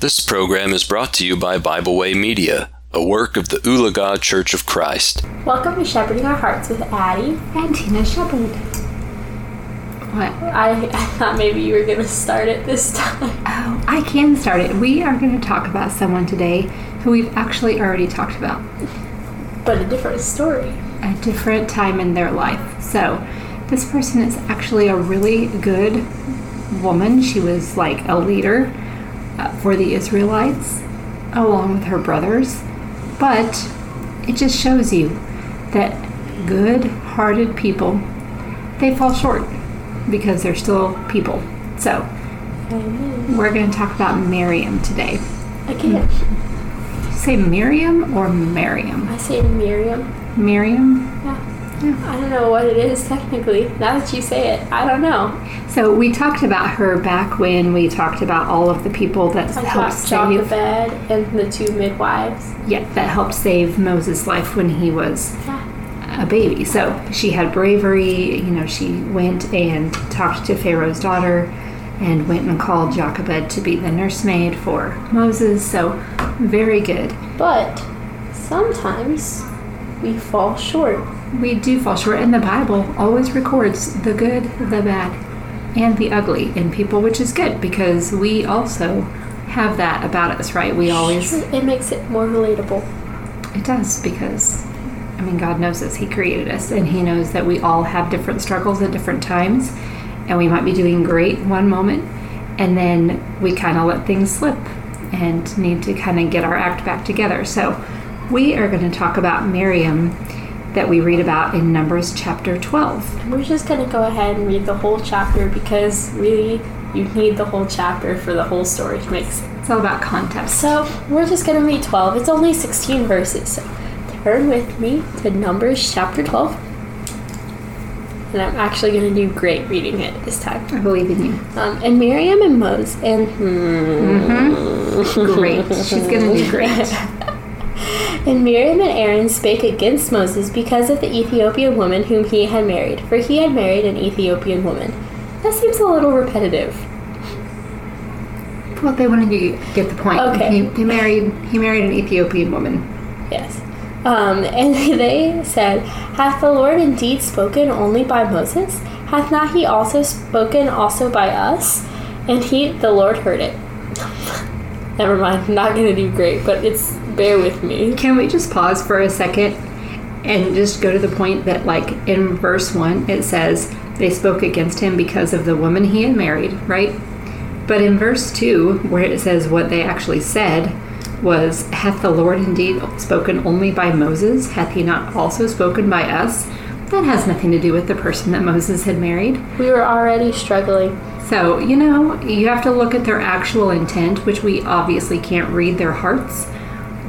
This program is brought to you by Bible Way Media, a work of the Ulaga Church of Christ. Welcome to Shepherding Our Hearts with Addie. And Tina Shepherd. What? I, I thought maybe you were going to start it this time. Oh, I can start it. We are going to talk about someone today who we've actually already talked about. But a different story. A different time in their life. So, this person is actually a really good woman. She was like a leader for the Israelites along with her brothers. But it just shows you that good hearted people they fall short because they're still people. So we're going to talk about Miriam today. I can't. You say Miriam or Miriam? I say Miriam. Miriam. Yeah. I don't know what it is technically. Now that you say it, I don't know. So we talked about her back when we talked about all of the people that I helped save. Jochebed and the two midwives. Yeah, that helped save Moses' life when he was Yeah. a baby. So she had bravery. You know, she went and talked to Pharaoh's daughter and went and called Jochebed to be the nursemaid for Moses. So very good. But sometimes we fall short. We do fall short, and the Bible always records the good, the bad, and the ugly in people, which is good because we also have that about us, right? We always, It makes it more relatable. it does because, I mean, God knows us. He created us, and He knows that we all have different struggles at different times, and we might be doing great one moment, and then we kind of let things slip and need to kind of get our act back together. So, we are going to talk about Miriam that we read about in Numbers chapter 12. We're just going to go ahead and read the whole chapter because really you need the whole chapter for the whole story to make sense. It's all about context. So we're just going to read 12. It's only 16 verses. So turn with me to Numbers chapter 12. And I'm actually going to do great reading it this time. I believe in you. Um, and Miriam and Moses and Great. She's going to do great. and Miriam and Aaron spake against Moses because of the Ethiopian woman whom he had married, for he had married an Ethiopian woman. That seems a little repetitive. Well, they wanted to get the point. Okay. He, he married he married an Ethiopian woman. Yes. Um, and they said, Hath the Lord indeed spoken only by Moses? Hath not he also spoken also by us? And he, the Lord, heard it. Never mind, I'm not gonna do great, but it's bear with me. Can we just pause for a second and just go to the point that like in verse 1 it says they spoke against him because of the woman he had married, right? But in verse 2 where it says what they actually said was hath the Lord indeed spoken only by Moses? Hath he not also spoken by us? That has nothing to do with the person that Moses had married. We were already struggling. So, you know, you have to look at their actual intent, which we obviously can't read their hearts.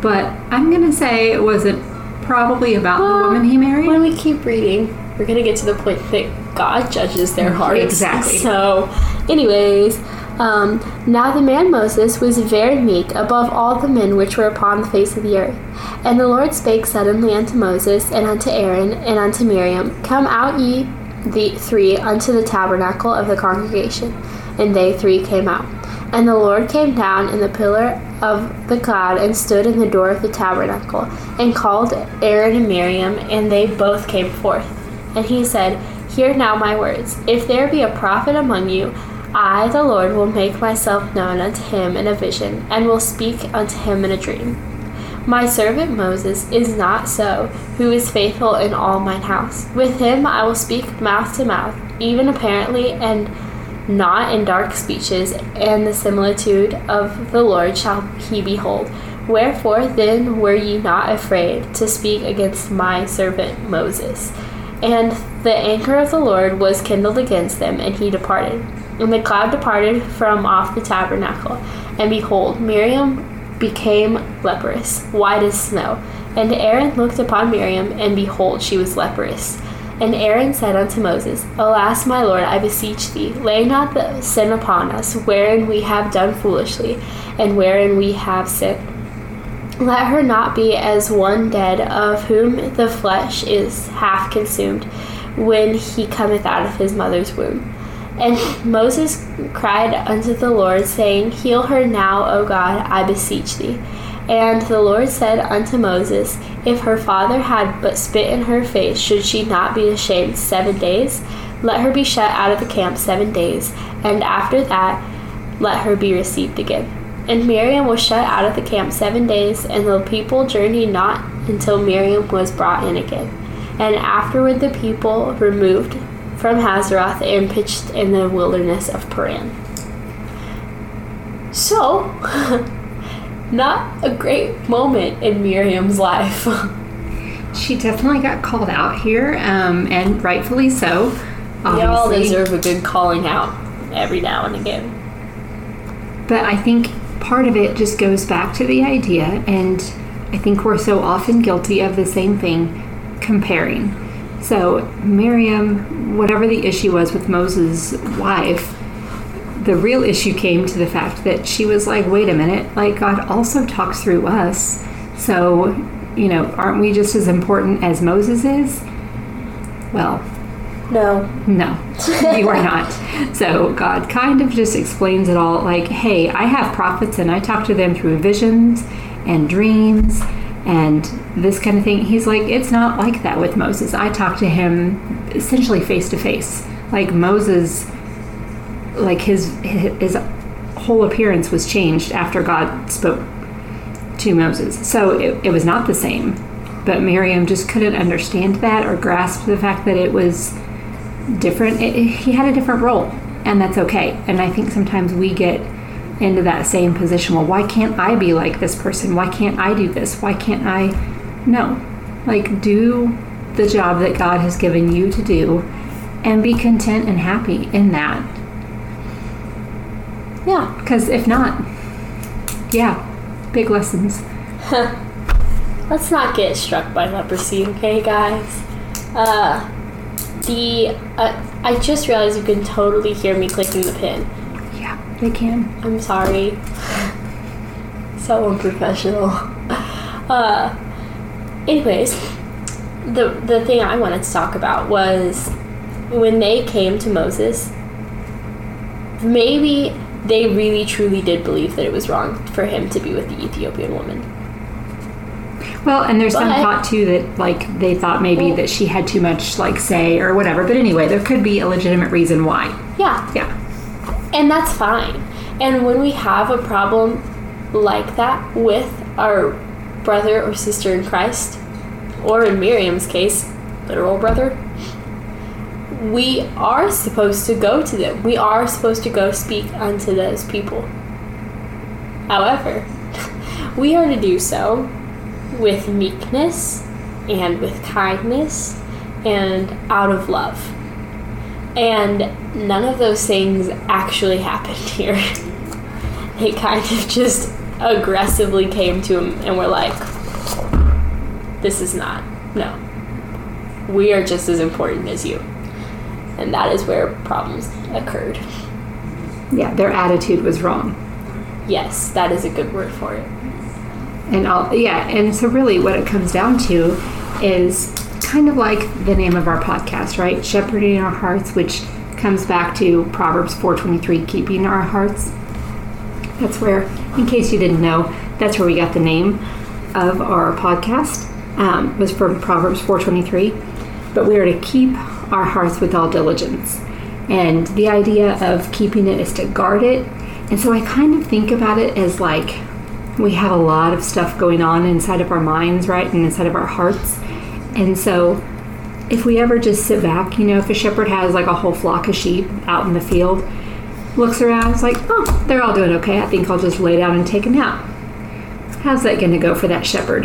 But I'm going to say it wasn't probably about the woman he married. When we keep reading, we're gonna get to the point that God judges their hearts. Exactly. So, anyways, um, now the man Moses was very meek above all the men which were upon the face of the earth. And the Lord spake suddenly unto Moses and unto Aaron and unto Miriam, Come out ye the three unto the tabernacle of the congregation. And they three came out. And the Lord came down in the pillar of the cloud and stood in the door of the tabernacle, and called Aaron and Miriam, and they both came forth. And he said, Hear now my words. If there be a prophet among you, I, the Lord, will make myself known unto him in a vision, and will speak unto him in a dream. My servant Moses is not so, who is faithful in all mine house. With him I will speak mouth to mouth, even apparently, and not in dark speeches, and the similitude of the Lord shall he behold. Wherefore then were ye not afraid to speak against my servant Moses? And the anger of the Lord was kindled against them, and he departed. And the cloud departed from off the tabernacle, and behold, Miriam became leprous, white as snow. And Aaron looked upon Miriam, and behold, she was leprous. And Aaron said unto Moses, Alas, my lord, I beseech thee, lay not the sin upon us, wherein we have done foolishly, and wherein we have sinned. Let her not be as one dead, of whom the flesh is half consumed, when he cometh out of his mother's womb. And Moses cried unto the Lord, saying, Heal her now, O God, I beseech thee. And the Lord said unto Moses, If her father had but spit in her face, should she not be ashamed seven days? Let her be shut out of the camp seven days, and after that let her be received again. And Miriam was shut out of the camp seven days, and the people journeyed not until Miriam was brought in again. And afterward the people removed from Hazeroth and pitched in the wilderness of Paran. So, not a great moment in Miriam's life. She definitely got called out here, um, and rightfully so. They all deserve a good calling out every now and again. But I think part of it just goes back to the idea, and I think we're so often guilty of the same thing comparing. So, Miriam, whatever the issue was with Moses' wife, the real issue came to the fact that she was like, wait a minute, like God also talks through us. So, you know, aren't we just as important as Moses is? Well, No. no, you are not. So God kind of just explains it all like, hey, I have prophets and I talk to them through visions and dreams and this kind of thing. He's like, it's not like that with Moses. I talk to him essentially face to face. Like Moses, like his his whole appearance was changed after God spoke to Moses. So it, it was not the same. But Miriam just couldn't understand that or grasp the fact that it was different. It, it- he had a different role, and that's okay. And I think sometimes we get into that same position. Well, why can't I be like this person? Why can't I do this? Why can't I? No. Like, do the job that God has given you to do and be content and happy in that. Yeah. Because if not, yeah, big lessons. Let's not get struck by leprosy, okay, guys? Uh, the uh, I just realized you can totally hear me clicking the pin. Yeah, they can. I'm sorry. so unprofessional. Uh, anyways, the the thing I wanted to talk about was when they came to Moses. Maybe they really truly did believe that it was wrong for him to be with the Ethiopian woman. Well, and there's some thought too that like they thought maybe Well- that she had too much like say or whatever. But anyway, there could be a legitimate reason why. Yeah, Yeah. and that's fine. And when we have a problem like that with our brother or sister in Christ, or in Miriam's case, literal brother, we are supposed to go to them. We are supposed to go speak unto those people. However, we are to do so with meekness and with kindness and out of love. And none of those things actually happened here. they kind of just aggressively came to him and were like, this is not, no. We are just as important as you. And that is where problems occurred. Yeah, their attitude was wrong. Yes, that is a good word for it. And all yeah, and so really what it comes down to is kind of like the name of our podcast, right? Shepherding our hearts, which comes back to Proverbs 4:23, keeping our hearts. That's where, in case you didn't know, that's where we got the name of our podcast. Um, was from Proverbs 4:23. But we are to keep our hearts with all diligence, and the idea of keeping it is to guard it. And so I kind of think about it as like we have a lot of stuff going on inside of our minds, right, and inside of our hearts. And so, if we ever just sit back, you know, if a shepherd has like a whole flock of sheep out in the field, looks around, it's like, oh, they're all doing okay. I think I'll just lay down and take a nap. How's that going to go for that shepherd?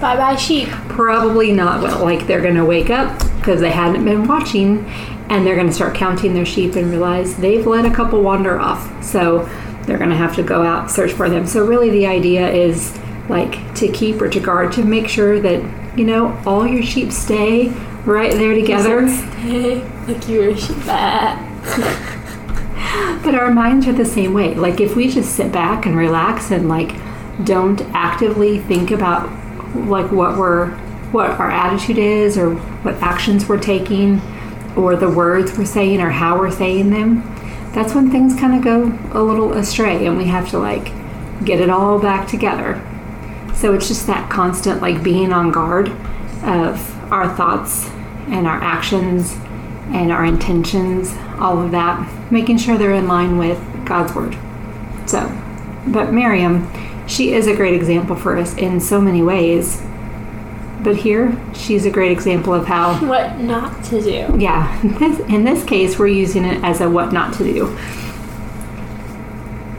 Bye bye, sheep. Probably not well. Like they're going to wake up because they hadn't been watching and they're going to start counting their sheep and realize they've let a couple wander off. So they're going to have to go out search for them. So really the idea is like to keep or to guard to make sure that, you know, all your sheep stay right there together. like you were a sheep. But our minds are the same way. Like if we just sit back and relax and like don't actively think about like what we're what our attitude is or what actions we're taking or the words we're saying or how we're saying them, that's when things kind of go a little astray and we have to like get it all back together. So it's just that constant like being on guard of our thoughts and our actions and our intentions, all of that, making sure they're in line with God's word. So, but Miriam, she is a great example for us in so many ways. But here, she's a great example of how What not to do. yeah, in this case, we're using it as a what not to do.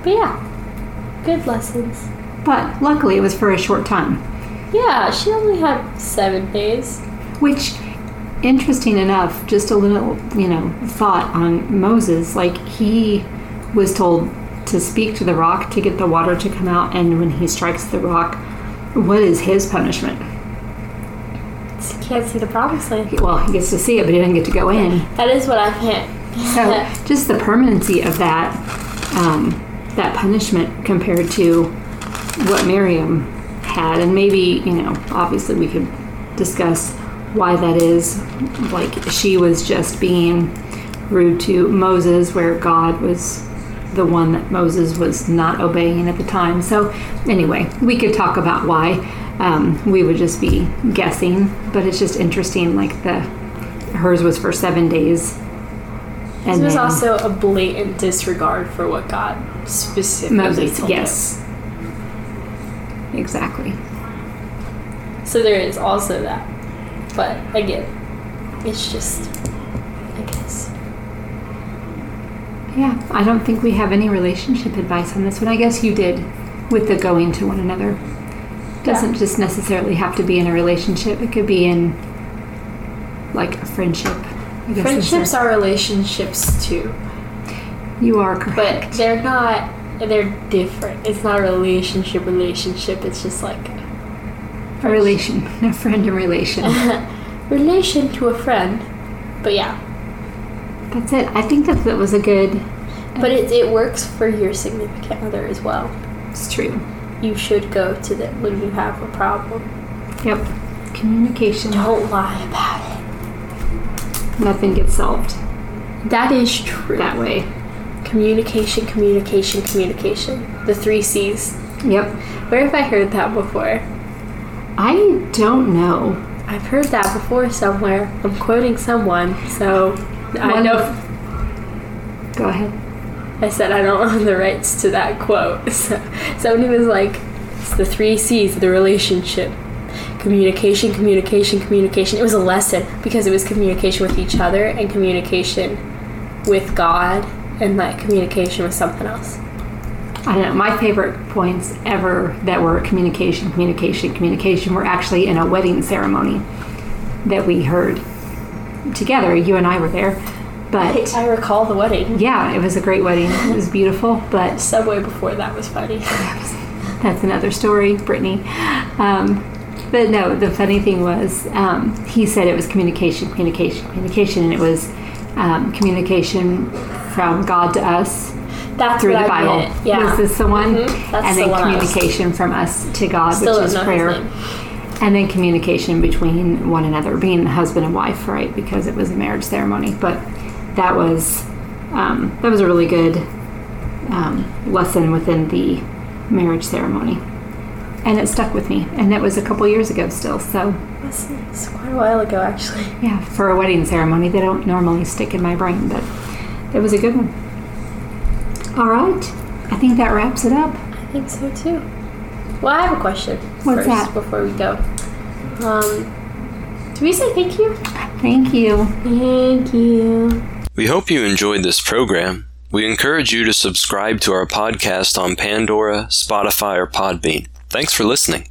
But yeah, good lessons. But luckily, it was for a short time. Yeah, she only had seven days. Which, interesting enough, just a little, you know, thought on Moses. Like, he was told to speak to the rock to get the water to come out, and when he strikes the rock, what is his punishment? She can't see the promised land. Well, he gets to see it, but he doesn't get to go in. That is what I meant. So just the permanency of that um, that punishment compared to what Miriam had, and maybe you know, obviously we could discuss why that is. Like she was just being rude to Moses, where God was the one that Moses was not obeying at the time. So anyway, we could talk about why. Um, we would just be guessing, but it's just interesting. Like the hers was for seven days. This was also a blatant disregard for what God specifically Moses, told yes. Exactly. So there is also that. But again, it's just, I guess. Yeah, I don't think we have any relationship advice on this one. I guess you did with the going to one another. Doesn't just necessarily have to be in a relationship. It could be in like a friendship. I guess Friendships are relationships too, You are correct. but correct. they're not. They're different. It's not a relationship. Relationship. It's just like a relation, a friend and relation. relation to a friend. But yeah, That's it. I think that that was a good. but it it works for your significant other as well. It's true. You should go to them when you have a problem. Yep. Communication. Don't lie about it. Nothing gets solved That is true. that way. Communication, communication, communication. The three C's. Yep. Where have I heard that before? I don't know. I've heard that before somewhere. I'm quoting someone, so I One- know. Go ahead. I said I don't own the rights to that quote. So somebody was like, "It's the three C's of the relationship: communication, communication, communication." It was a lesson because it was communication with each other and communication with God and like communication with something else. I don't know. My favorite points ever that were communication, communication, communication were actually in a wedding ceremony that we heard together. You and I were there. But I recall the wedding. yeah, it was a great wedding. It was beautiful. But Subway before that was funny. that's another story, Brittany. Um, but no, the funny thing was, um, he said it was communication, communication, communication, and it was um, communication from God to us That's through what the I Bible. meant. Yeah. Was this the one? Mhm. That's and the then I was- communication from us to God, Still which is prayer. And then communication between one another, being husband and wife, right? Because it was a marriage ceremony. But that was um, that was a really good um, lesson within the marriage ceremony, and it stuck with me. And that was a couple years ago, still. So It's, it's quite a while ago, actually. yeah, for a wedding ceremony, they don't normally stick in my brain, but it was a good one. All right, I think that wraps it up. I think so too. Well, I have a question What's first that? before we go. Um, do we say thank you? Thank you. Thank you. We hope you enjoyed this program. We encourage you to subscribe to our podcast on Pandora, Spotify, or Podbean. Thanks for listening.